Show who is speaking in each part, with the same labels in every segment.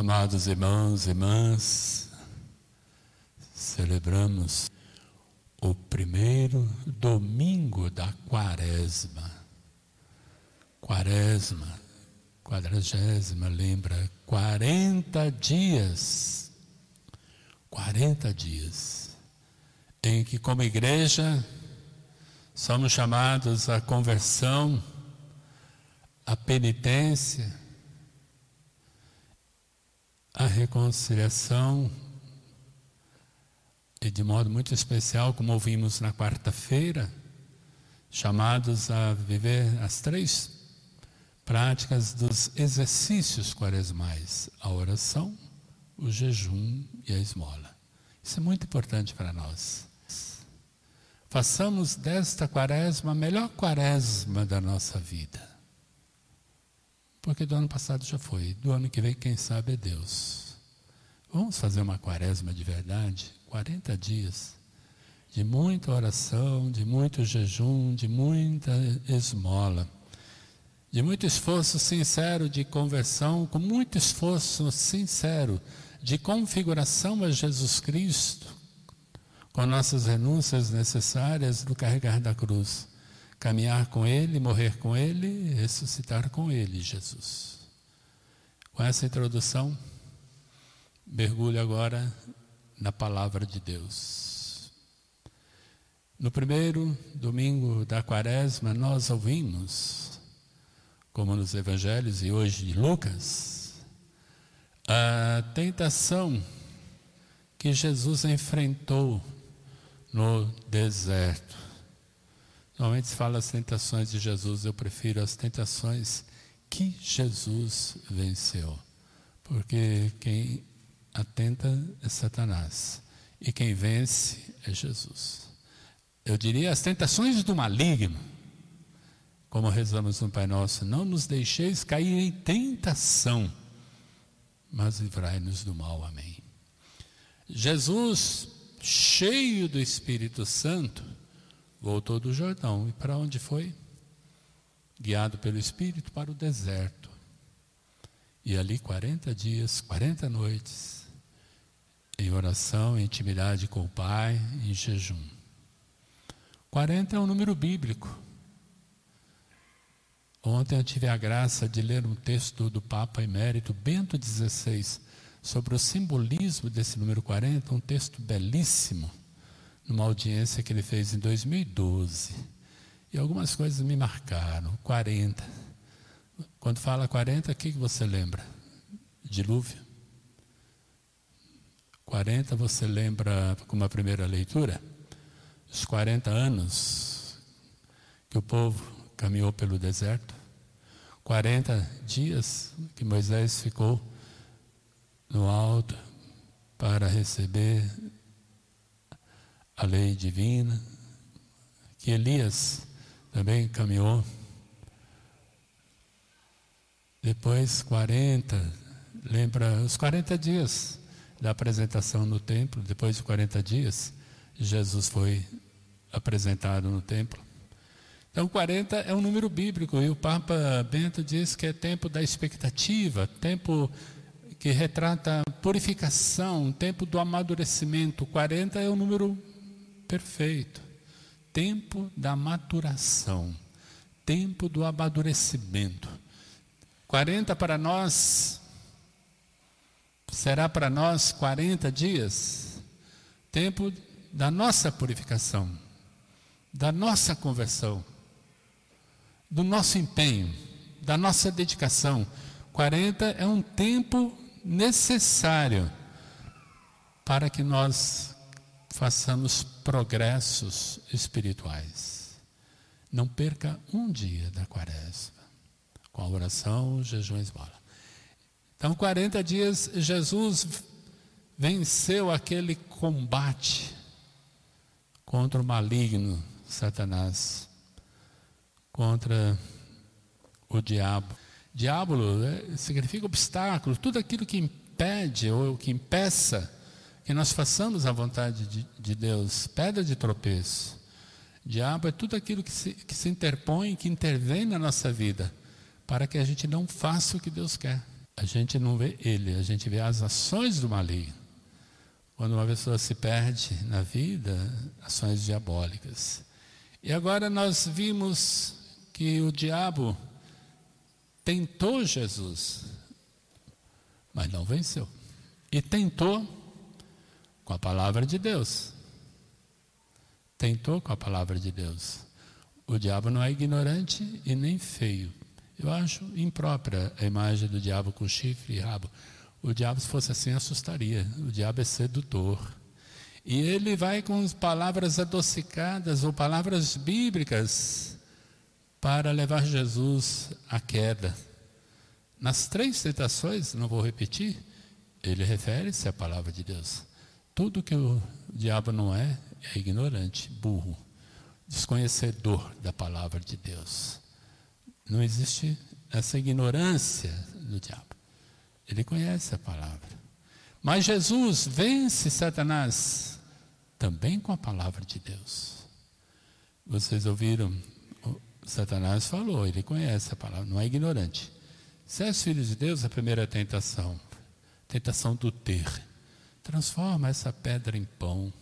Speaker 1: Amados irmãos e irmãs, celebramos o primeiro domingo da quaresma. Quaresma, quadragésima, lembra? 40 dias. 40 dias em que, como igreja, somos chamados à conversão, à penitência, à reconciliação e de modo muito especial, como ouvimos na quarta-feira, chamados a viver as três práticas dos exercícios quaresmais: a oração, o jejum e a esmola. Isso é muito importante para nós. Façamos desta quaresma a melhor quaresma da nossa vida. Porque do ano passado já foi, do ano que vem, quem sabe, é Deus. Vamos fazer uma quaresma de verdade? 40 dias de muita oração, de muito jejum, de muita esmola, de muito esforço sincero de conversão, com muito esforço sincero de configuração a Jesus Cristo, com nossas renúncias necessárias no carregar da cruz, caminhar com Ele, morrer com Ele, ressuscitar com Ele, Jesus. Com essa introdução, mergulho agora na palavra de Deus. No primeiro domingo da quaresma, nós ouvimos, como nos evangelhos e hoje de Lucas, a tentação que Jesus enfrentou no deserto. Normalmente se fala as tentações de Jesus, eu prefiro as tentações que Jesus venceu. Porque quem atenta é Satanás. E quem vence é Jesus. Eu diria as tentações do maligno. Como rezamos no Pai Nosso, não nos deixeis cair em tentação, mas livrai-nos do mal. Amém. Jesus, cheio do Espírito Santo, voltou do Jordão. E para onde foi? Guiado pelo Espírito para o deserto. E ali 40 dias, 40 noites, em oração, em intimidade com o Pai, em jejum. 40 é um número bíblico. Ontem eu tive a graça de ler um texto do Papa Emérito Bento XVI sobre o simbolismo desse número 40, um texto belíssimo, numa audiência que ele fez em 2012. E algumas coisas me marcaram. 40. Quando fala 40, o que você lembra? Dilúvio? 40 você lembra como a primeira leitura? Os 40 anos que o povo caminhou pelo deserto. 40 dias que Moisés ficou no alto para receber a lei divina. Que Elias também caminhou. Depois 40, lembra os 40 dias da apresentação no templo, depois de 40 dias, Jesus foi apresentado no templo. Então, 40 é um número bíblico e o Papa Bento diz que é tempo da expectativa, tempo que retrata purificação, tempo do amadurecimento. 40 é o número perfeito. Tempo da maturação, tempo do amadurecimento. 40 para nós será para nós 40 dias tempo da nossa purificação, da nossa conversão, do nosso empenho, da nossa dedicação. 40 é um tempo necessário para que nós façamos progressos espirituais. Não perca um dia da quaresma com a oração, jejum e esmola. Então, 40 dias, Jesus venceu aquele combate contra o maligno Satanás, contra o diabo. Diabo né, significa obstáculo, tudo aquilo que impede ou que impeça que nós façamos a vontade de, de Deus, pedra de tropeço. Diabo é tudo aquilo que se, que se interpõe, que intervém na nossa vida, para que a gente não faça o que Deus quer. A gente não vê ele, a gente vê as ações do maligno. Quando uma pessoa se perde na vida, ações diabólicas. E agora nós vimos que o diabo tentou Jesus, mas não venceu. E tentou com a palavra de Deus. Tentou com a palavra de Deus. O diabo não é ignorante e nem feio. Eu acho imprópria a imagem do diabo com chifre e rabo. O diabo, se fosse assim, assustaria. O diabo é sedutor. E ele vai com palavras adocicadas ou palavras bíblicas para levar Jesus à queda. Nas três tentações, não vou repetir, ele refere-se à palavra de Deus. Tudo que o diabo não é, é ignorante, burro, desconhecedor da palavra de Deus. Não existe essa ignorância do diabo. Ele conhece a palavra. Mas Jesus vence Satanás também com a palavra de Deus. Vocês ouviram? Satanás falou, ele conhece a palavra, não é ignorante. Se és filho de Deus, a primeira tentação, tentação do ter. Transforma essa pedra em pão.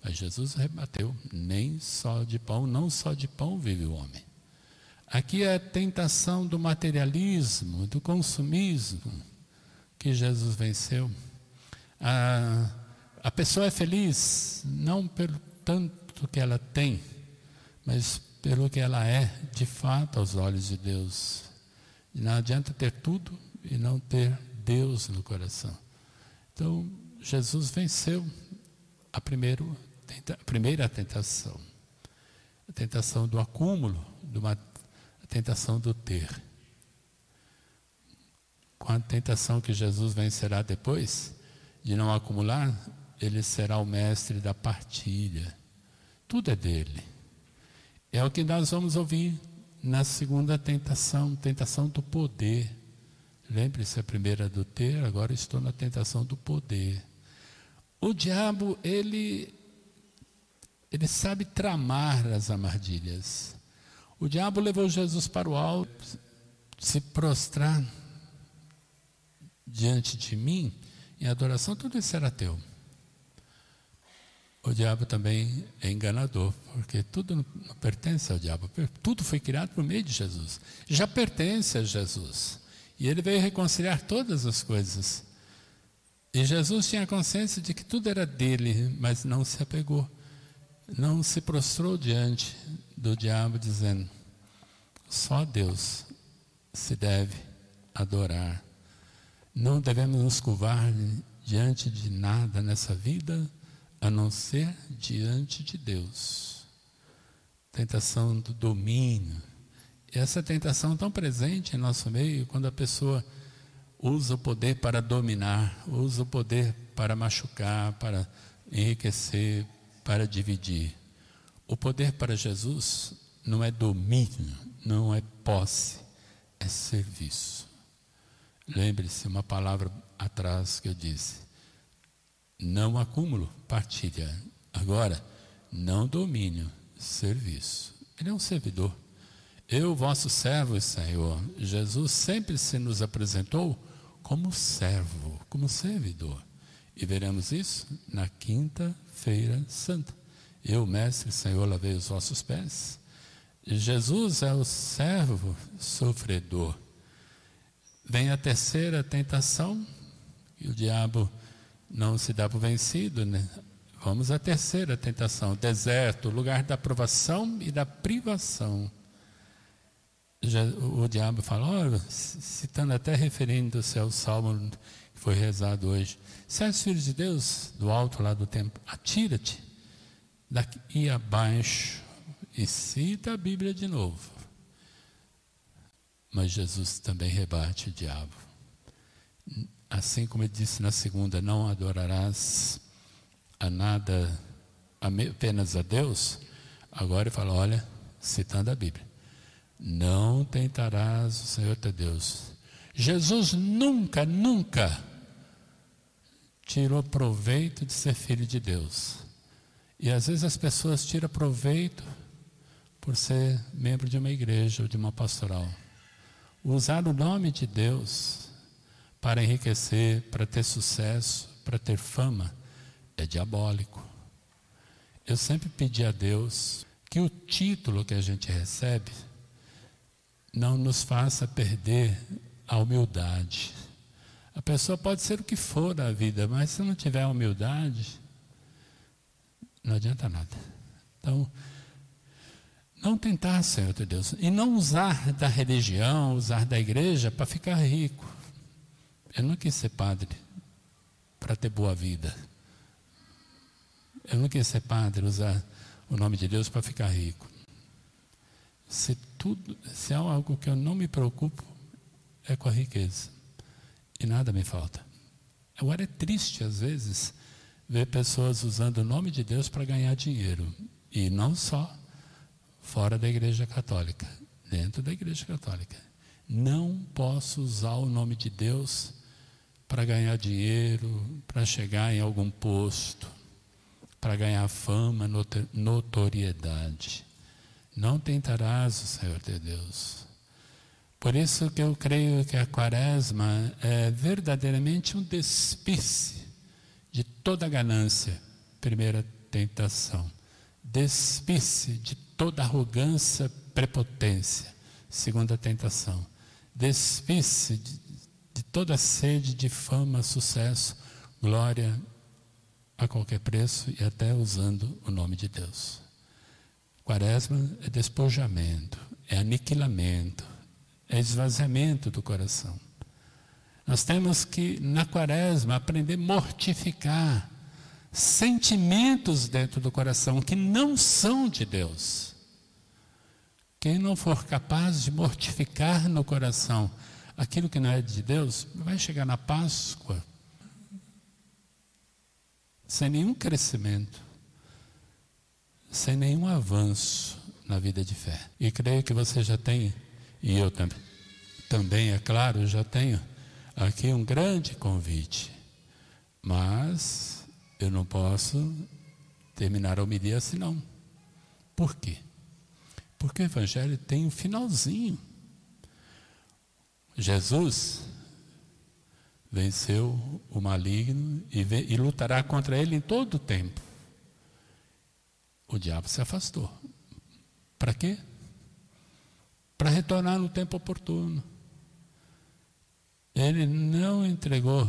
Speaker 1: Mas Jesus rebateu, nem só de pão, não só de pão vive o homem. Aqui é a tentação do materialismo, do consumismo que Jesus venceu. A, a pessoa é feliz não pelo tanto que ela tem, mas pelo que ela é de fato aos olhos de Deus. Não adianta ter tudo e não ter Deus no coração. Então, Jesus venceu a, primeiro, a primeira tentação, a tentação do acúmulo, a tentação do ter com a tentação que Jesus vencerá depois, de não acumular, ele será o mestre da partilha. Tudo é dele. É o que nós vamos ouvir na segunda tentação, tentação do poder. Lembre-se, a primeira do ter, agora estou na tentação do poder. O diabo, ele, ele sabe tramar as armadilhas. O diabo levou Jesus para o alto, se prostrar diante de mim em adoração, tudo isso era teu. O diabo também é enganador, porque tudo não pertence ao diabo, tudo foi criado por meio de Jesus, já pertence a Jesus. E ele veio reconciliar todas as coisas. E Jesus tinha consciência de que tudo era dele, mas não se apegou, não se prostrou diante do diabo, dizendo: só Deus se deve adorar. Não devemos nos curvar diante de nada nessa vida, a não ser diante de Deus. Tentação do domínio. Essa tentação tão presente em nosso meio, quando a pessoa usa o poder para dominar, usa o poder para machucar, para enriquecer, para dividir. O poder para Jesus não é domínio, não é posse, é serviço. Lembre-se uma palavra atrás que eu disse: não acúmulo, partilha. Agora, não domínio, serviço. Ele é um servidor. Eu, vosso servo, Senhor. Jesus sempre se nos apresentou como servo, como servidor. E veremos isso na quinta-feira santa. Eu, mestre, Senhor, lavei os vossos pés. Jesus é o servo sofredor. Vem a terceira tentação, e o diabo não se dá por vencido, né? Vamos à terceira tentação: deserto, lugar da provação e da privação. Já, o, diabo fala, citando até referindo-se ao salmo que foi rezado hoje: Se és filho de Deus, do alto lá do templo, atira-te daqui abaixo. E cita a Bíblia de novo. Mas Jesus também rebate o diabo. Assim como ele disse na segunda: Não adorarás a nada, apenas a Deus. Agora ele fala: Olha, citando a Bíblia: Não tentarás o Senhor teu Deus. Jesus nunca, nunca tirou proveito de ser filho de Deus. E às vezes as pessoas tiram proveito por ser membro de uma igreja ou de uma pastoral usar o nome de Deus para enriquecer, para ter sucesso, para ter fama, é diabólico. Eu sempre pedi a Deus que o título que a gente recebe não nos faça perder a humildade. A pessoa pode ser o que for da vida, mas se não tiver humildade, não adianta nada. Então, não tentar, Senhor teu Deus, e não usar da religião, usar da igreja para ficar rico. Eu não quis ser padre para ter boa vida. Eu não quis ser padre, usar o nome de Deus para ficar rico. Se tudo, se há algo que eu não me preocupo, é com a riqueza. E nada me falta. Agora é triste, às vezes, ver pessoas usando o nome de Deus para ganhar dinheiro. E não só fora da igreja católica, dentro da igreja católica. Não posso usar o nome de Deus para ganhar dinheiro, para chegar em algum posto, para ganhar fama, notoriedade. Não tentarás o Senhor teu Deus. Por isso que eu creio que a quaresma é verdadeiramente um despisse de toda ganância, primeira tentação. Despisse de toda arrogância, prepotência, segunda tentação. Despisse de, de toda sede de fama, sucesso, glória a qualquer preço e até usando o nome de Deus. Quaresma é despojamento, é aniquilamento, é esvaziamento do coração. Nós temos que, na quaresma, aprender a mortificar sentimentos dentro do coração que não são de Deus. Quem não for capaz de mortificar no coração aquilo que não é de Deus, vai chegar na Páscoa sem nenhum crescimento sem nenhum avanço na vida de fé. E creio que você já tem, e eu também, também é claro, já tenho aqui um grande convite. Mas eu não posso terminar a homilia assim não. Por quê? Porque o Evangelho tem um finalzinho. Jesus venceu o maligno e, e lutará contra ele em todo o tempo o diabo se afastou. Para quê? Para retornar no tempo oportuno. Ele não entregou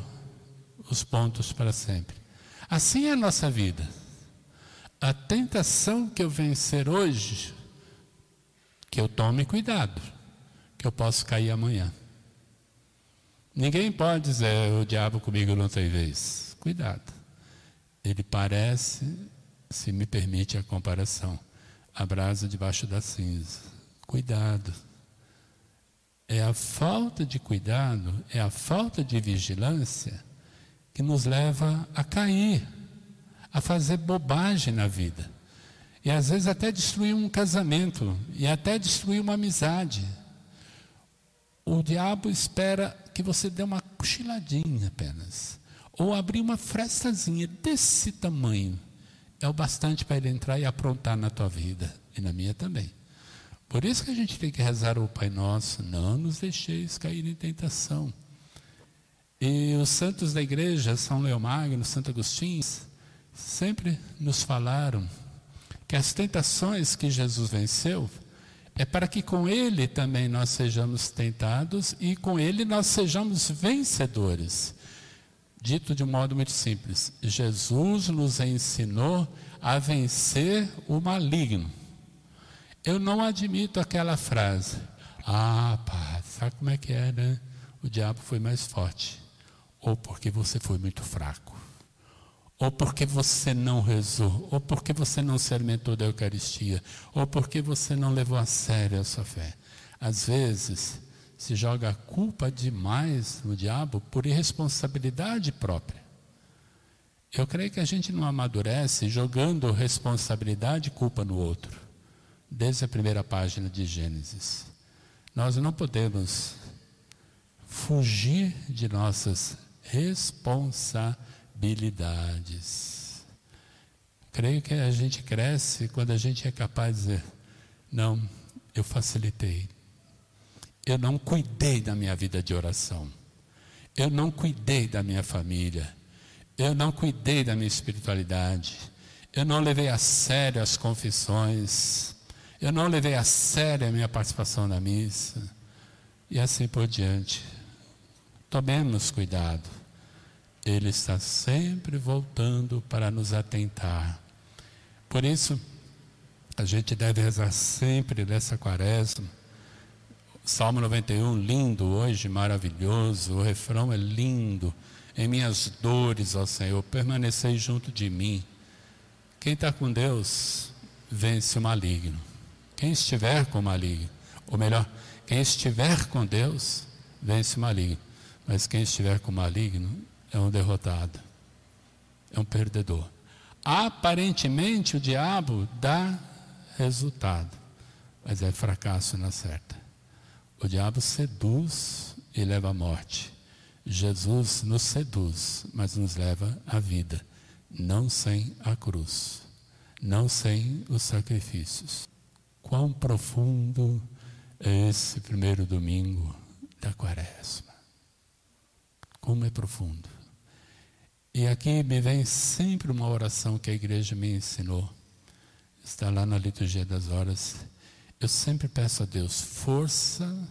Speaker 1: os pontos para sempre. Assim é a nossa vida. A tentação que eu vencer hoje, que eu tome cuidado, que eu posso cair amanhã. Ninguém pode dizer, o diabo comigo não tem vez. Cuidado. Ele parece se me permite a comparação, a brasa debaixo da cinza. Cuidado. É a falta de cuidado, é a falta de vigilância que nos leva a cair, a fazer bobagem na vida. E às vezes até destruir um casamento, e até destruir uma amizade. O diabo espera que você dê uma cochiladinha apenas, ou abrir uma frestazinha desse tamanho é o bastante para ele entrar e aprontar na tua vida e na minha também. Por isso que a gente tem que rezar o Pai Nosso, não nos deixeis cair em tentação. E os santos da igreja, São Leomagno, Santo Agostinho, sempre nos falaram que as tentações que Jesus venceu é para que com ele também nós sejamos tentados e com ele nós sejamos vencedores. Dito de um modo muito simples, Jesus nos ensinou a vencer o maligno. Eu não admito aquela frase, ah, pá, sabe como é que é, né? O diabo foi mais forte. Ou porque você foi muito fraco. Ou porque você não rezou. Ou porque você não se alimentou da Eucaristia. Ou porque você não levou a sério a sua fé. Às vezes, se joga a culpa demais no diabo por irresponsabilidade própria. Eu creio que a gente não amadurece jogando responsabilidade e culpa no outro, desde a primeira página de Gênesis. Nós não podemos fugir de nossas responsabilidades. Creio que a gente cresce quando a gente é capaz de dizer: não, eu facilitei, eu não cuidei da minha vida de oração. eu não cuidei da minha família, eu não cuidei da minha espiritualidade, eu não levei a sério as confissões, eu não levei a sério a minha participação na missa, e assim por diante. Tomemos cuidado, Ele está sempre voltando para nos atentar. Por isso, a gente deve rezar sempre nessa quaresma Salmo 91, lindo hoje, maravilhoso. O refrão é lindo. Em minhas dores, ó Senhor, permanecei junto de mim. Quem está com Deus, vence o maligno. Quem estiver com o maligno, ou melhor, quem estiver com Deus, vence o maligno. Mas quem estiver com o maligno é um derrotado, é um perdedor. Aparentemente o diabo dá resultado, mas é fracasso na certa. O diabo seduz e leva à morte. Jesus nos seduz, mas nos leva à vida, não sem a cruz, não sem os sacrifícios. Quão profundo é esse primeiro domingo da quaresma. Como é profundo. E aqui me vem sempre uma oração que a igreja me ensinou. Está lá na liturgia das horas eu sempre peço a Deus força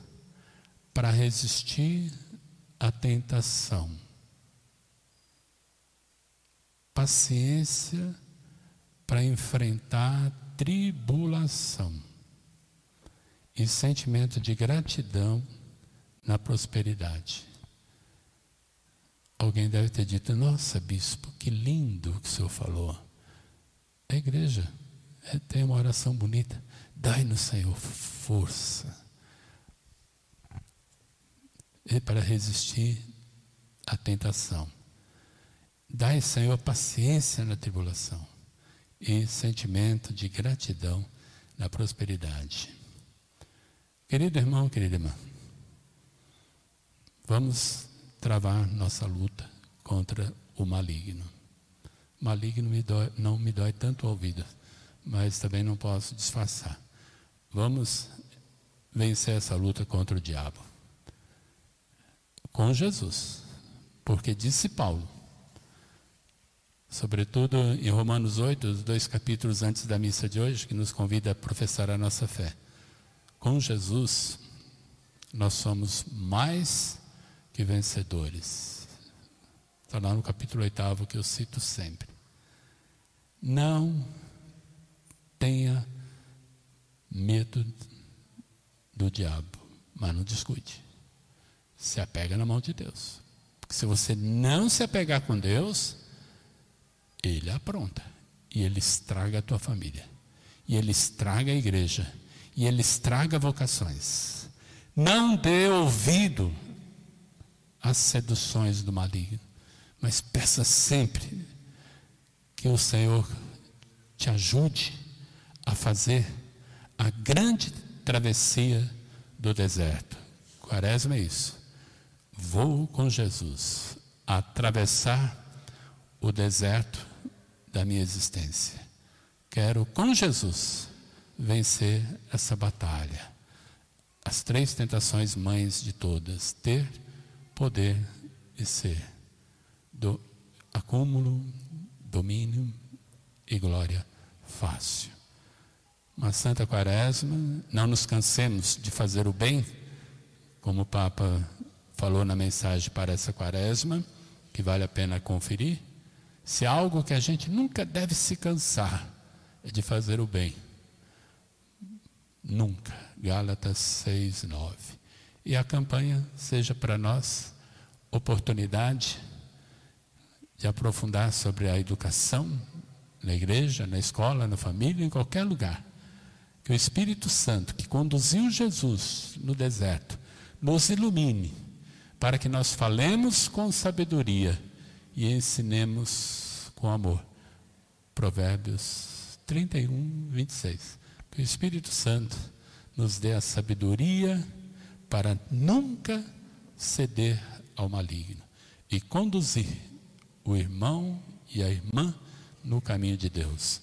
Speaker 1: para resistir à tentação, paciência para enfrentar tribulação e sentimento de gratidão na prosperidade. Alguém deve ter dito: Nossa, bispo, que lindo que o senhor falou. A igreja é, tem uma oração bonita. Dai-nos, Senhor, força para resistir à tentação. Dai, Senhor, paciência na tribulação e sentimento de gratidão na prosperidade. Querido irmão, querida irmã, vamos travar nossa luta contra o maligno. Maligno me dói, não me dói tanto o ouvido, mas também não posso disfarçar. Vamos vencer essa luta contra o diabo. Com Jesus. Porque disse Paulo, sobretudo em Romanos 8, os dois capítulos antes da missa de hoje, que nos convida a professar a nossa fé. Com Jesus, nós somos mais que vencedores. Está lá no capítulo 8 que eu cito sempre. Não tenha medo do diabo, mas não descuide. Se apega na mão de Deus. Porque se você não se apegar com Deus, ele apronta. E ele estraga a tua família. E ele estraga a igreja. E ele estraga vocações. Não dê ouvido às seduções do maligno. Mas peça sempre que o Senhor te ajude a fazer a grande travessia do deserto. Quaresma é isso. Vou com Jesus atravessar o deserto da minha existência. Quero com Jesus vencer essa batalha. As três tentações mães de todas: ter, poder e ser. Do acúmulo, domínio e glória fácil uma santa quaresma, não nos cansemos de fazer o bem, como o Papa falou na mensagem para essa quaresma, que vale a pena conferir. Se algo que a gente nunca deve se cansar é de fazer o bem. Nunca. Gálatas 6, 9. E a campanha seja para nós oportunidade de aprofundar sobre a educação na igreja, na escola, na família, em qualquer lugar que o Espírito Santo, que conduziu Jesus no deserto, nos ilumine, para que nós falemos com sabedoria e ensinemos com amor. Provérbios 31, 26. Que o Espírito Santo nos dê a sabedoria para nunca ceder ao maligno e conduzir o irmão e a irmã no caminho de Deus.